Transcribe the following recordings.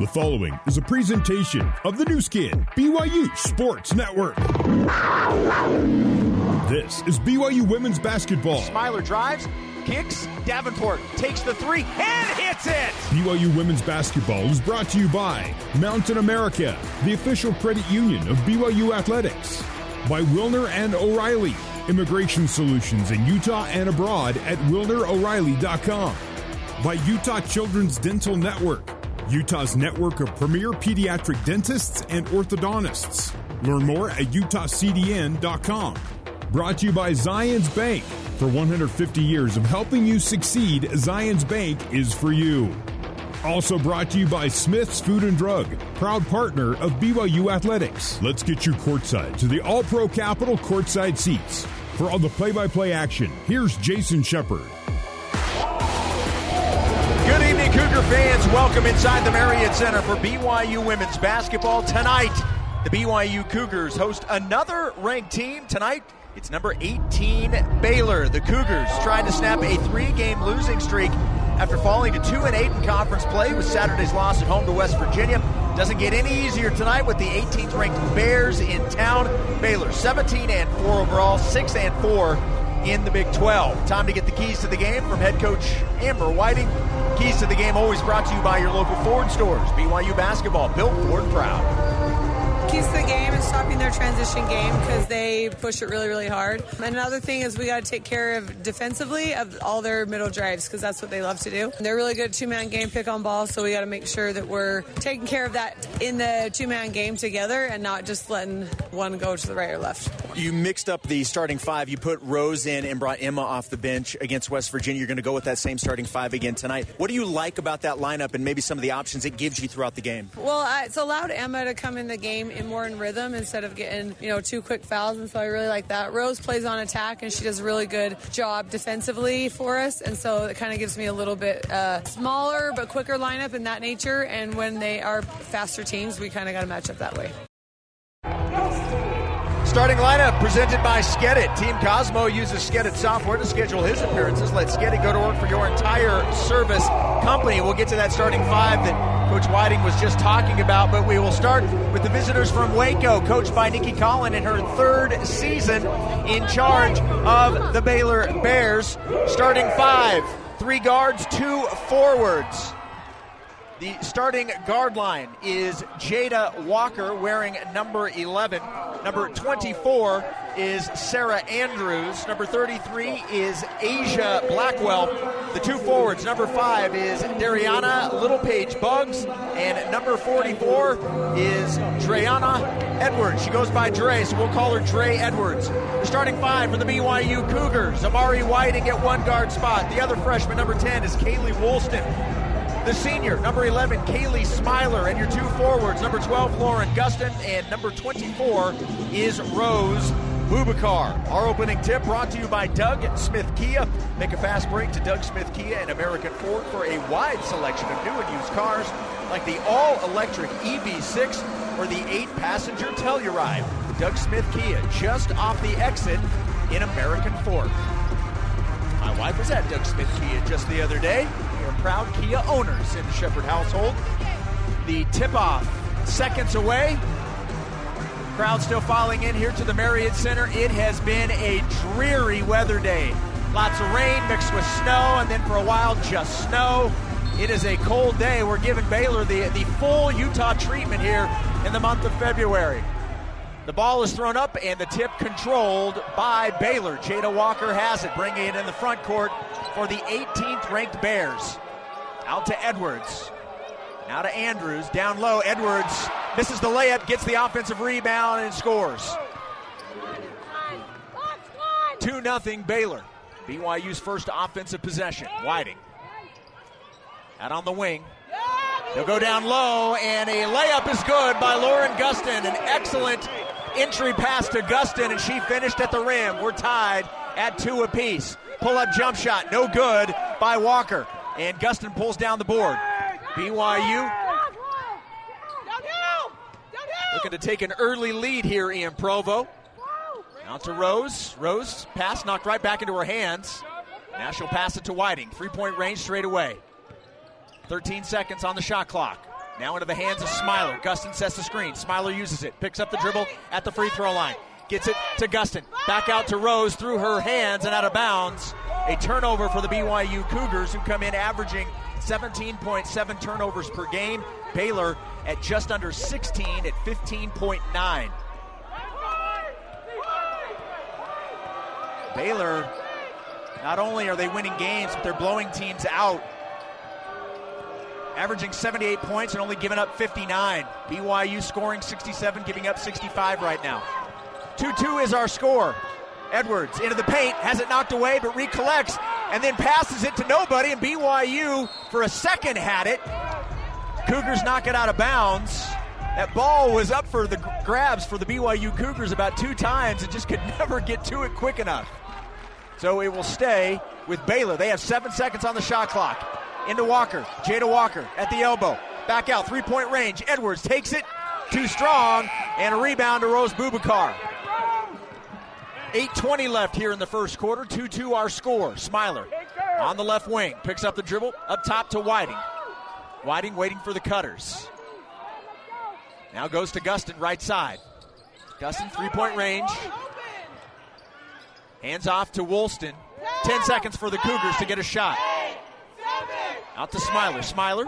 The following is a presentation of the Nu Skin, BYU Sports Network. This is BYU women's basketball. Smiler drives, kicks, Davenport takes the three and hits it. BYU women's basketball is brought to you by Mountain America, the official credit union of BYU athletics, by Wilner and O'Reilly, immigration solutions in Utah and abroad at wilneroreilly.com, by Utah Children's Dental Network, Utah's network of premier pediatric dentists and orthodontists. Learn more at utahcdn.com. Brought to you by Zions Bank. For 150 years of helping you succeed, Zions Bank is for you. Also brought to you by Smith's Food and Drug, proud partner of BYU Athletics. Let's get you courtside to the All Pro Capital courtside seats. For all the play by play action, here's Jason Shepard. Fans. Welcome inside the Marriott Center for BYU women's basketball. Tonight, the BYU Cougars host another ranked team. Tonight, it's number 18 Baylor. The Cougars trying to snap a three-game losing streak after falling to 2 and 8 in conference play with Saturday's loss at home to West Virginia. Doesn't get any easier tonight with the 18th ranked Bears in town. Baylor 17 and 4 overall, 6 and 4 in the Big 12. Time to get the keys to the game from head coach Amber Whiting. Keys to the game always brought to you by your local Ford stores. BYU basketball built Ford proud keys to the game is stopping their transition game because they push it really, really hard. And another thing is we got to take care of defensively of all their middle drives because that's what they love to do. They're really good two man game, pick on ball, so we got to make sure that we're taking care of that in the two man game together and not just letting one go to the right or left. You mixed up the starting five. You put Rose in and brought Emma off the bench against West Virginia. You're going to go with that same starting five again tonight. What do you like about that lineup and maybe some of the options it gives you throughout the game? Well, it's allowed Emma to come in the game in more in rhythm instead of getting, you know, two quick fouls. And so I really like that. Rose plays on attack and she does a really good job defensively for us. And so it kind of gives me a little bit uh, smaller but quicker lineup in that nature. And when they are faster teams, we kind of got to match up that way. Starting lineup presented by Skedit. Team Cosmo uses Skedit software to schedule his appearances. Let Skedit go to work for your entire service company. We'll get to that starting five that Coach Whiting was just talking about, but we will start with the visitors from Waco, coached by Nicki Collen in her third season in charge of the Baylor Bears. Starting five, three guards, two forwards. The starting guard line is Jada Walker wearing number 11. Number 24 is Sarah Andrews. Number 33 is Aijha Blackwell. The two forwards, number 5 is Darianna Littlepage Buggs, and number 44 is Dre'Una Edwards. She goes by Dre, so we'll call her Dre Edwards. The starting five for the BYU Cougars. Amari Whiting at one guard spot. The other freshman, number 10, is Kaylee Woolston. The senior, number 11, Kaylee Smiler, and your two forwards, number 12, Lauren Gustin, and number 24 is Rose Bubakar. Our opening tip brought to you by Doug Smith Kia. Make a fast break to Doug Smith Kia and American Fork for a wide selection of new and used cars like the all-electric EV6 or the eight-passenger Telluride. Doug Smith Kia, just off the exit in American Fork. My wife was at Doug Smith Kia just the other day. Are proud Kia owners in the Shepard household. The tip-off seconds away. Crowd still filing in here to the Marriott Center. It has been a dreary weather day. Lots of rain mixed with snow, and then for a while just snow. It is a cold day. We're giving Baylor the, the full Utah treatment here in the month of February. The ball is thrown up and the tip controlled by Baylor. Jada Walker has it, bringing it in the front court for the 18th ranked Bears. Out to Edwards. Now to Andrews. Down low. Edwards misses the layup, gets the offensive rebound, and scores. 2 0 Baylor. BYU's first offensive possession. Whiting. Out on the wing. He'll go down low, and a layup is good by Lauren Gustin. An excellent entry pass to Gustin, and she finished at the rim. We're tied at two apiece. Pull up jump shot, no good by Walker. And Gustin pulls down the board. BYU looking to take an early lead here, Ian Provo. Out to Rose. Rose pass knocked right back into her hands. Now she'll pass it to Whiting. Three point range straight away. 13 seconds on the shot clock. Now into the hands of Smiler. Gustin sets the screen. Smiler uses it. Picks up the dribble at the free throw line. Gets it to Gustin. Back out to Rose through her hands and out of bounds. A turnover for the BYU Cougars, who come in averaging 17.7 turnovers per game. Baylor at just under 16 at 15.9. Baylor, not only are they winning games, but they're blowing teams out. Averaging 78 points and only giving up 59. BYU scoring 67, giving up 65 right now. 2 2 is our score. Edwards into the paint, has it knocked away, but recollects and then passes it to nobody. And BYU, for a second, had it. Cougars knock it out of bounds. That ball was up for the grabs for the BYU Cougars about two times and just could never get to it quick enough. So it will stay with Baylor. They have seven seconds on the shot clock. Into Walker. Jada Walker at the elbow. Back out, three point range. Edwards takes it. Too strong. And a rebound to Rose Bubakar. 8.20 left here in the first quarter. 2 2 our score. Smiler on the left wing. Picks up the dribble. Up top to Whiting. Whiting waiting for the cutters. Now goes to Gustin, right side. Gustin, three point range. Hands off to Woolston. 10 seconds for the Cougars to get a shot. Out to Smiler. Smiler.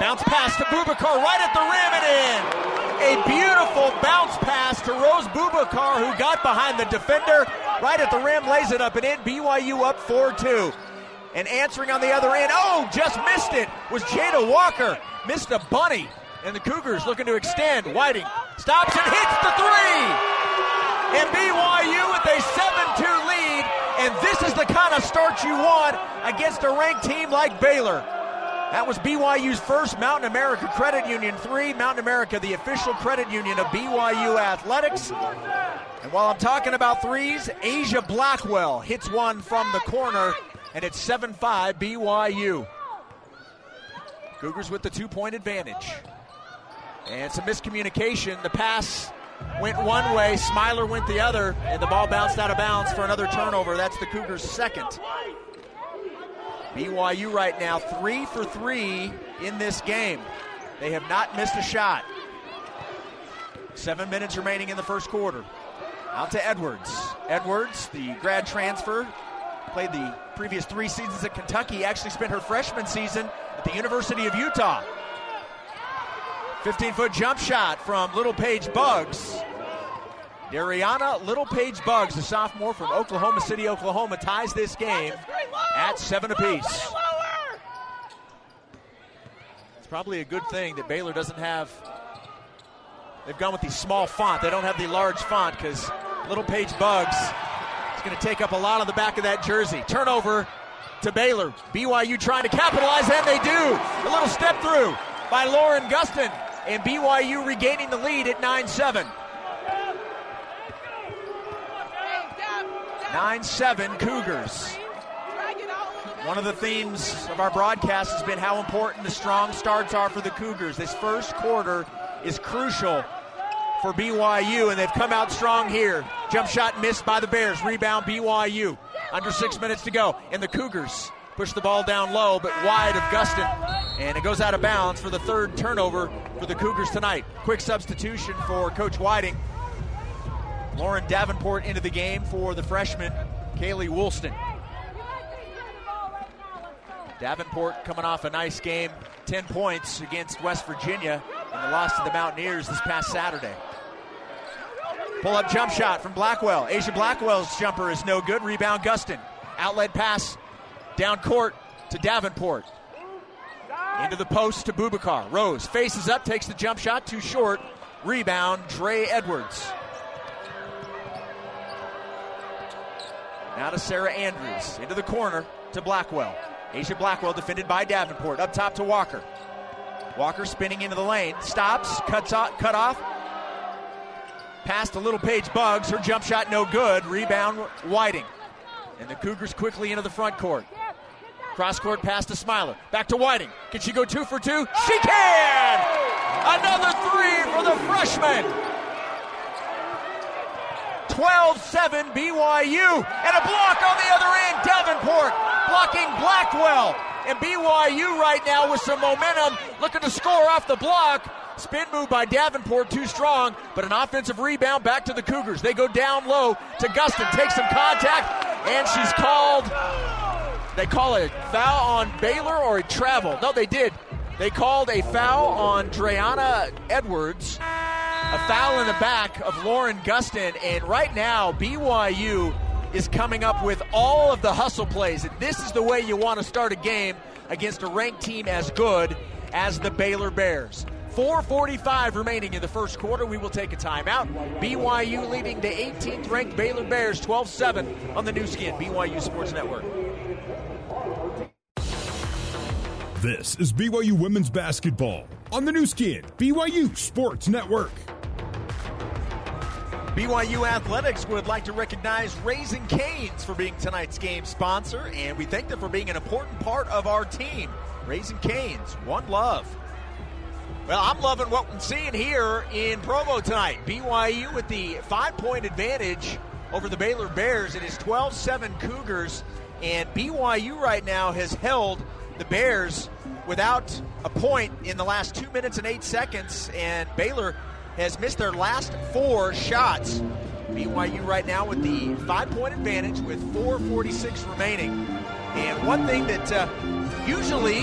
Bounce pass to Bubakar right at the rim and in. A beautiful bounce pass to Rose Bubakar, who got behind the defender right at the rim, lays it up and in. BYU up 4 2. And answering on the other end, oh, just missed it, was Jada Walker. Missed a bunny. And the Cougars looking to extend. Whiting stops and hits the three. And BYU with a 7 2 lead. And this is the kind of start you want against a ranked team like Baylor. That was BYU's first Mountain America Credit Union 3. Mountain America, the official credit union of BYU Athletics. And while I'm talking about threes, Aijha Blackwell hits one from the corner, and it's 7 5 BYU. Cougars with the two point advantage. And some miscommunication. The pass went one way, Smiler went the other, and the ball bounced out of bounds for another turnover. That's the Cougars' second. BYU right now, three for three in this game. They have not missed a shot. Seven minutes remaining in the first quarter. Out to Edwards. Edwards, the grad transfer, played the previous three seasons at Kentucky, actually spent her freshman season at the University of Utah. 15 foot jump shot from Little Paige Bugs. Darianna Little Paige Bugs, a sophomore from Oklahoma City, Oklahoma, ties this game at seven apiece. It's probably a good thing that Baylor doesn't have. They've gone with the small font. They don't have the large font because Littlepage Buggs is going to take up a lot of the back of that jersey. Turnover to Baylor. BYU trying to capitalize, and they do. A little step through by Lauren Gustin, and BYU regaining the lead at 9 7. 9 7 Cougars. One of the themes of our broadcast has been how important the strong starts are for the Cougars. This first quarter is crucial for BYU, and they've come out strong here. Jump shot missed by the Bears. Rebound BYU. Under six minutes to go. And the Cougars push the ball down low, but wide of Gustin. And it goes out of bounds for the third turnover for the Cougars tonight. Quick substitution for Coach Whiting. Lauren Davenport into the game for the freshman, Kaylee Woolston. Davenport coming off a nice game, 10 points against West Virginia in the loss to the Mountaineers this past Saturday. Pull up jump shot from Blackwell. Aijha Blackwell's jumper is no good. Rebound Gustin. Outlet pass down court to Davenport. Into the post to Bubakar. Rose faces up, takes the jump shot, too short. Rebound, Dre Edwards. Now to Sarah Andrews. Into the corner to Blackwell. Aijha Blackwell defended by Davenport. Up top to Walker. Walker spinning into the lane. Stops. Cuts off, cut off. Past a Littlepage Buggs. Her jump shot no good. Rebound Whiting. And the Cougars quickly into the front court. Cross court pass to Smiler. Back to Whiting. Can she go two for two? She can! Another three for the freshman. 12 7 BYU. And a block on the other end. Davenport blocking Blackwell. And BYU right now with some momentum, looking to score off the block. Spin move by Davenport, too strong, but an offensive rebound back to the Cougars. They go down low to Gustin, takes some contact, and she's called. They call a foul on Baylor or a travel. No, they did. They called a foul on Dre'Una Edwards, a foul in the back of Lauren Gustin, and right now BYU is coming up with all of the hustle plays. And this is the way you want to start a game against a ranked team as good as the Baylor Bears. 4.45 remaining in the first quarter. We will take a timeout. BYU leading the 18th ranked Baylor Bears 12 7 on the Nu Skin, BYU Sports Network. This is BYU Women's Basketball on the Nu Skin, BYU Sports Network. BYU Athletics would like to recognize Raising Canes for being tonight's game sponsor, and we thank them for being an important part of our team. Raising Canes, one love. Well, I'm loving what I'm seeing here in Provo tonight. BYU with the five point advantage over the Baylor Bears. It is 12 7 Cougars, and BYU right now has held the Bears without a point in the last two minutes and eight seconds, and Baylor has missed their last four shots. BYU right now with the five point advantage with 4.46 remaining. And one thing that uh, usually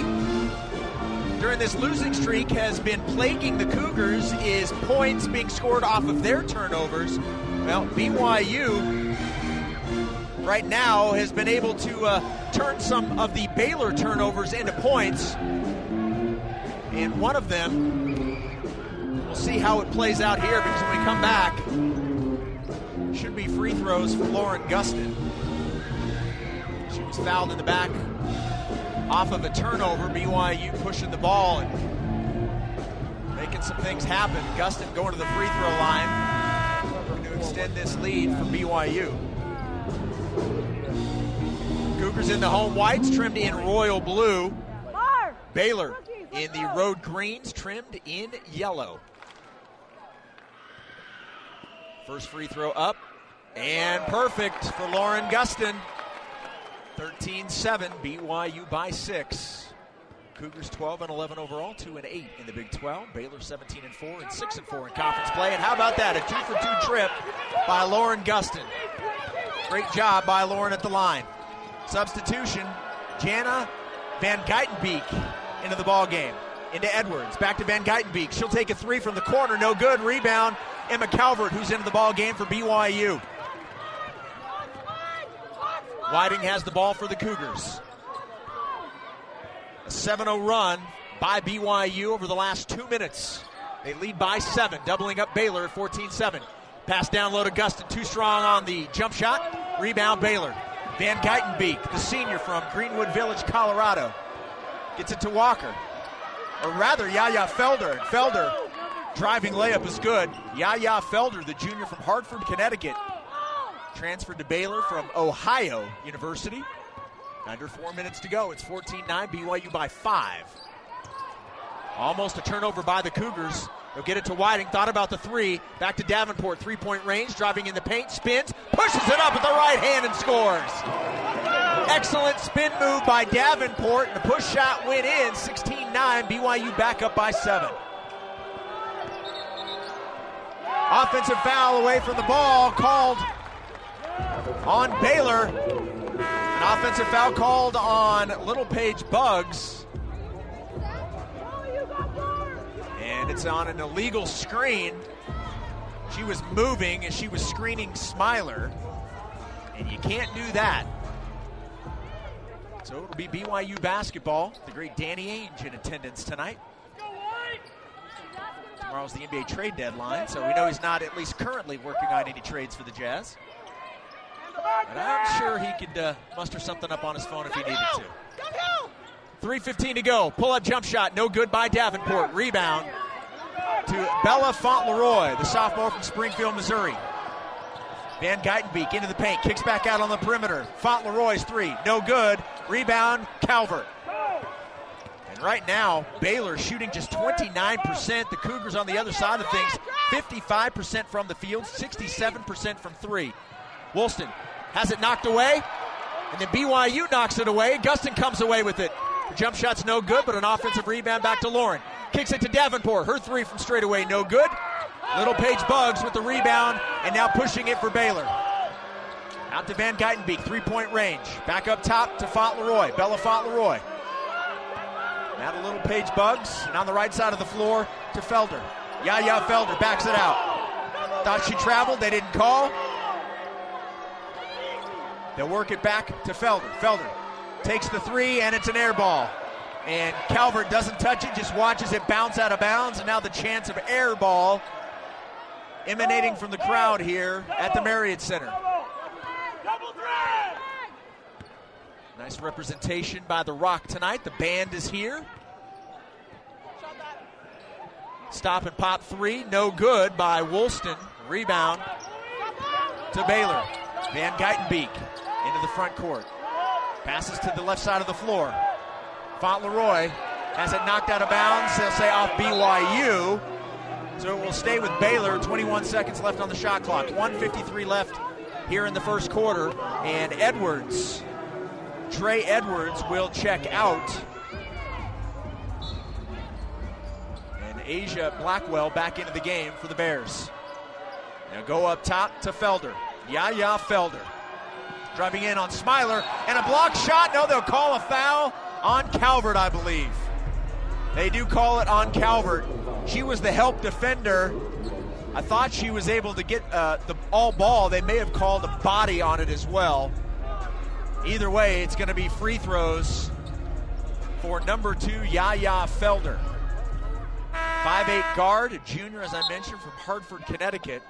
during this losing streak has been plaguing the Cougars is points being scored off of their turnovers. Well, BYU right now has been able to uh, turn some of the Baylor turnovers into points. And one of them, we'll see how it plays out here because when we come back, should be free throws for Lauren Gustin. She was fouled in the back off of a turnover. BYU pushing the ball and making some things happen. Gustin going to the free throw line to extend this lead for BYU. Cougars in the home whites, trimmed in royal blue. Baylor in the road greens, trimmed in yellow. First free throw up and perfect for Lauren Gustin. 13 7, BYU by 6. Cougars 12 and 11 overall, 2 and 8 in the Big 12. Baylor 17 and 4 and 6 and 4 in conference play. And how about that? A 2 for 2 trip by Lauren Gustin. Great job by Lauren at the line. Substitution, Jana Van Gytenbeek into the ball game. Into Edwards. Back to Van Gytenbeek. She'll take a three from the corner. No good. Rebound. Emma Calvert, who's into the ball game for BYU. Whiting has the ball for the Cougars. A 7 0 run by BYU over the last two minutes. They lead by seven, doubling up Baylor at 14 7. Pass down low to Gustin, too strong on the jump shot. Rebound Baylor. Van Gytenbeek, the senior from Greenwood Village, Colorado, gets it to Walker. Or rather, Yaya Felder. Felder driving layup is good. Yaya Felder, the junior from Hartford, Connecticut, transferred to Baylor from Ohio University. Under four minutes to go. It's 14 9, BYU by five. Almost a turnover by the Cougars. They'll get it to Whiting. Thought about the three. Back to Davenport. Three point range. Driving in the paint. Spins. Pushes it up with the right hand and scores. Excellent spin move by Davenport. And the push shot went in. 16 9. BYU back up by seven. Offensive foul away from the ball called on Baylor. An offensive foul called on Littlepage Buggs. And it's on an illegal screen. She was moving and she was screening Smiler. And you can't do that. So it'll be BYU basketball. The great Danny Ainge in attendance tonight. Tomorrow's the NBA trade deadline, so we know he's not at least currently working on any trades for the Jazz. But I'm sure he could uh, muster something up on his phone if he needed to. 3.15 to go. Pull up jump shot. No good by Davenport. Rebound to Bella Fauntleroy, the sophomore from Springfield, Missouri. Van Gytenbeek into the paint. Kicks back out on the perimeter. Fauntleroy's three. No good. Rebound, Calvert. And right now, Baylor shooting just 29%. The Cougars on the other side of things, 55% from the field, 67% from three. Woolston has it knocked away, and then BYU knocks it away. Gustin comes away with it. The jump shot's no good, but an offensive rebound back to Lauren. Kicks it to Davenport. Her three from straight away, no good. Littlepage Buggs with the rebound, and now pushing it for Baylor. Out to Van Gytenbeek, three point range. Back up top to Fauntleroy. Bella Fauntleroy. Now to Littlepage Buggs, and on the right side of the floor to Felder. Yaya Felder backs it out. Thought she traveled, they didn't call. They'll work it back to Felder. Felder takes the three, and it's an air ball. And Calvert doesn't touch it, just watches it bounce out of bounds. And now the chance of air ball emanating from the crowd here at the Marriott Center. Nice representation by the Rock tonight. The band is here. Stop and pop three, no good by Woolston. Rebound to Baylor. Van Gytenbeek into the front court. Passes to the left side of the floor. Fauntleroy has it knocked out of bounds. They'll say off BYU. So it will stay with Baylor. 21 seconds left on the shot clock. 153 left here in the first quarter. And Edwards, Dre Edwards, will check out. And Aijha Blackwell back into the game for the Bears. Now go up top to Felder. Yaya Felder. Driving in on Smiler. And a block shot. No, they'll call a foul on Calvert, I believe. They do call it on Calvert. She was the help defender. I thought she was able to get uh, the all ball. They may have called a body on it as well. Either way, it's going to be free throws for number two, Yaya Felder. 5'8 guard, junior, as I mentioned, from Hartford, Connecticut.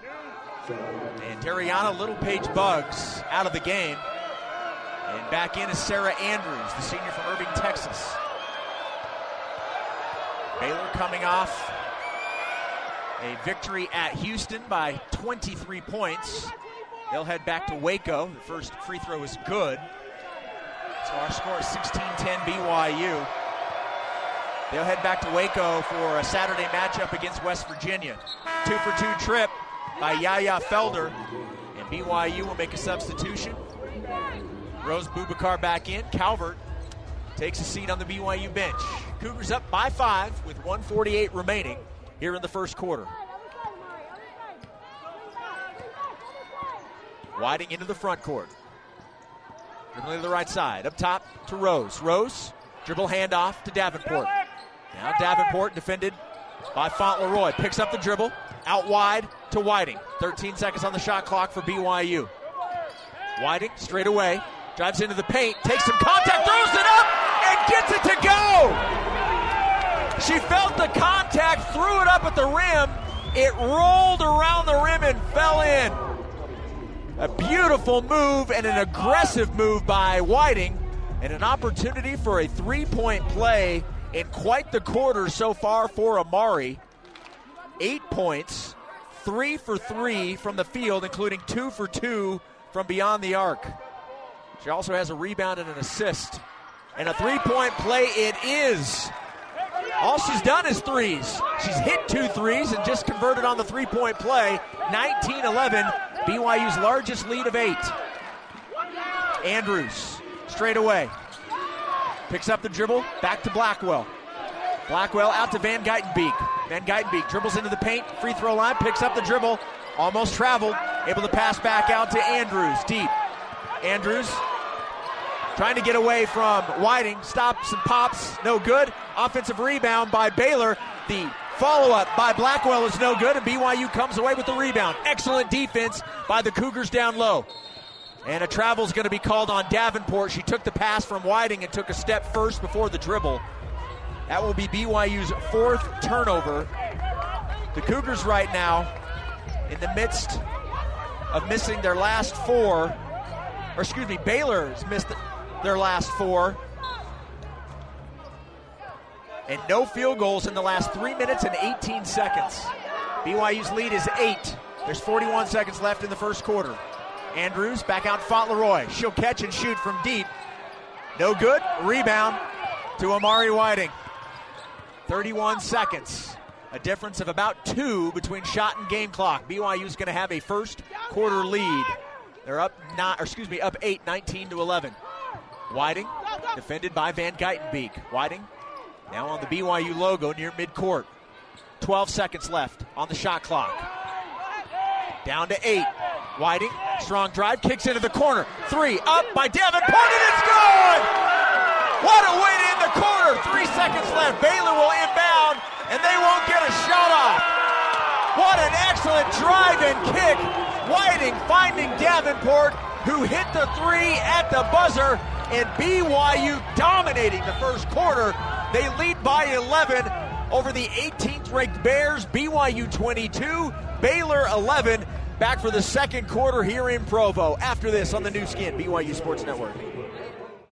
And Darianna Littlepage Buggs out of the game. And back in is Sarah Andrews, the senior from Irving, Texas. Baylor coming off a victory at Houston by 23 points. They'll head back to Waco. The first free throw is good. So our score is 16 10 BYU. They'll head back to Waco for a Saturday matchup against West Virginia. Two for two trip by Yaya Felder. And BYU will make a substitution. Rose Bubakar back in. Calvert takes a seat on the BYU bench. Cougars up by five with 148 remaining here in the first quarter. Whiting into the front court. Dribbling to the right side. Up top to Rose. Rose, dribble handoff to Davenport. Now Davenport defended by Fauntleroy. Picks up the dribble. Out wide to Whiting. 13 seconds on the shot clock for BYU. Whiting straight away. Drives into the paint. Takes some contact. Throws it up and gets it to go. She felt the contact. Threw it up at the rim. It rolled around the rim and fell in. A beautiful move and an aggressive move by Whiting, and an opportunity for a three point play in quite the quarter so far for Amari. Eight points, three for three from the field, including two for two from beyond the arc. She also has a rebound and an assist. And a three point play it is. All she's done is threes. She's hit two threes and just converted on the three point play. 19 11, BYU's largest lead of eight. Andrews, straight away. Picks up the dribble, back to Blackwell. Blackwell out to Van Gytenbeek. Van Gytenbeek dribbles into the paint, free throw line, picks up the dribble, almost traveled, able to pass back out to Andrews, deep. Andrews trying to get away from Whiting, stops and pops, no good. Offensive rebound by Baylor. The follow up by Blackwell is no good, and BYU comes away with the rebound. Excellent defense by the Cougars down low. And a travel is going to be called on Davenport. She took the pass from Whiting and took a step first before the dribble. That will be BYU's fourth turnover. The Cougars right now in the midst of missing their last four, or excuse me, Baylor's missed their last four. And no field goals in the last three minutes and 18 seconds. BYU's lead is eight. There's 41 seconds left in the first quarter. Andrews back out Fauntleroy. She'll catch and shoot from deep. No good. Rebound to Amari Whiting. 31 seconds. A difference of about two between shot and game clock. BYU's going to have a first quarter lead. They're up not, or excuse me, up eight, 19 to 11. Whiting Defended by Van Gytenbeek. Whiting now on the BYU logo near midcourt. 12 seconds left on the shot clock. Down to eight. Whiting, strong drive, kicks into the corner. Three, up by Davenport, and it's good! What a to end the quarter! Three seconds left. Baylor will inbound, and they won't get a shot off. What an excellent drive and kick. Whiting finding Davenport, who hit the three at the buzzer, and BYU dominating the first quarter. They lead by 11 over the 18th ranked Bears, BYU 22, Baylor 11. Back for the second quarter here in Provo. After this on the Nu Skin, BYU Sports Network.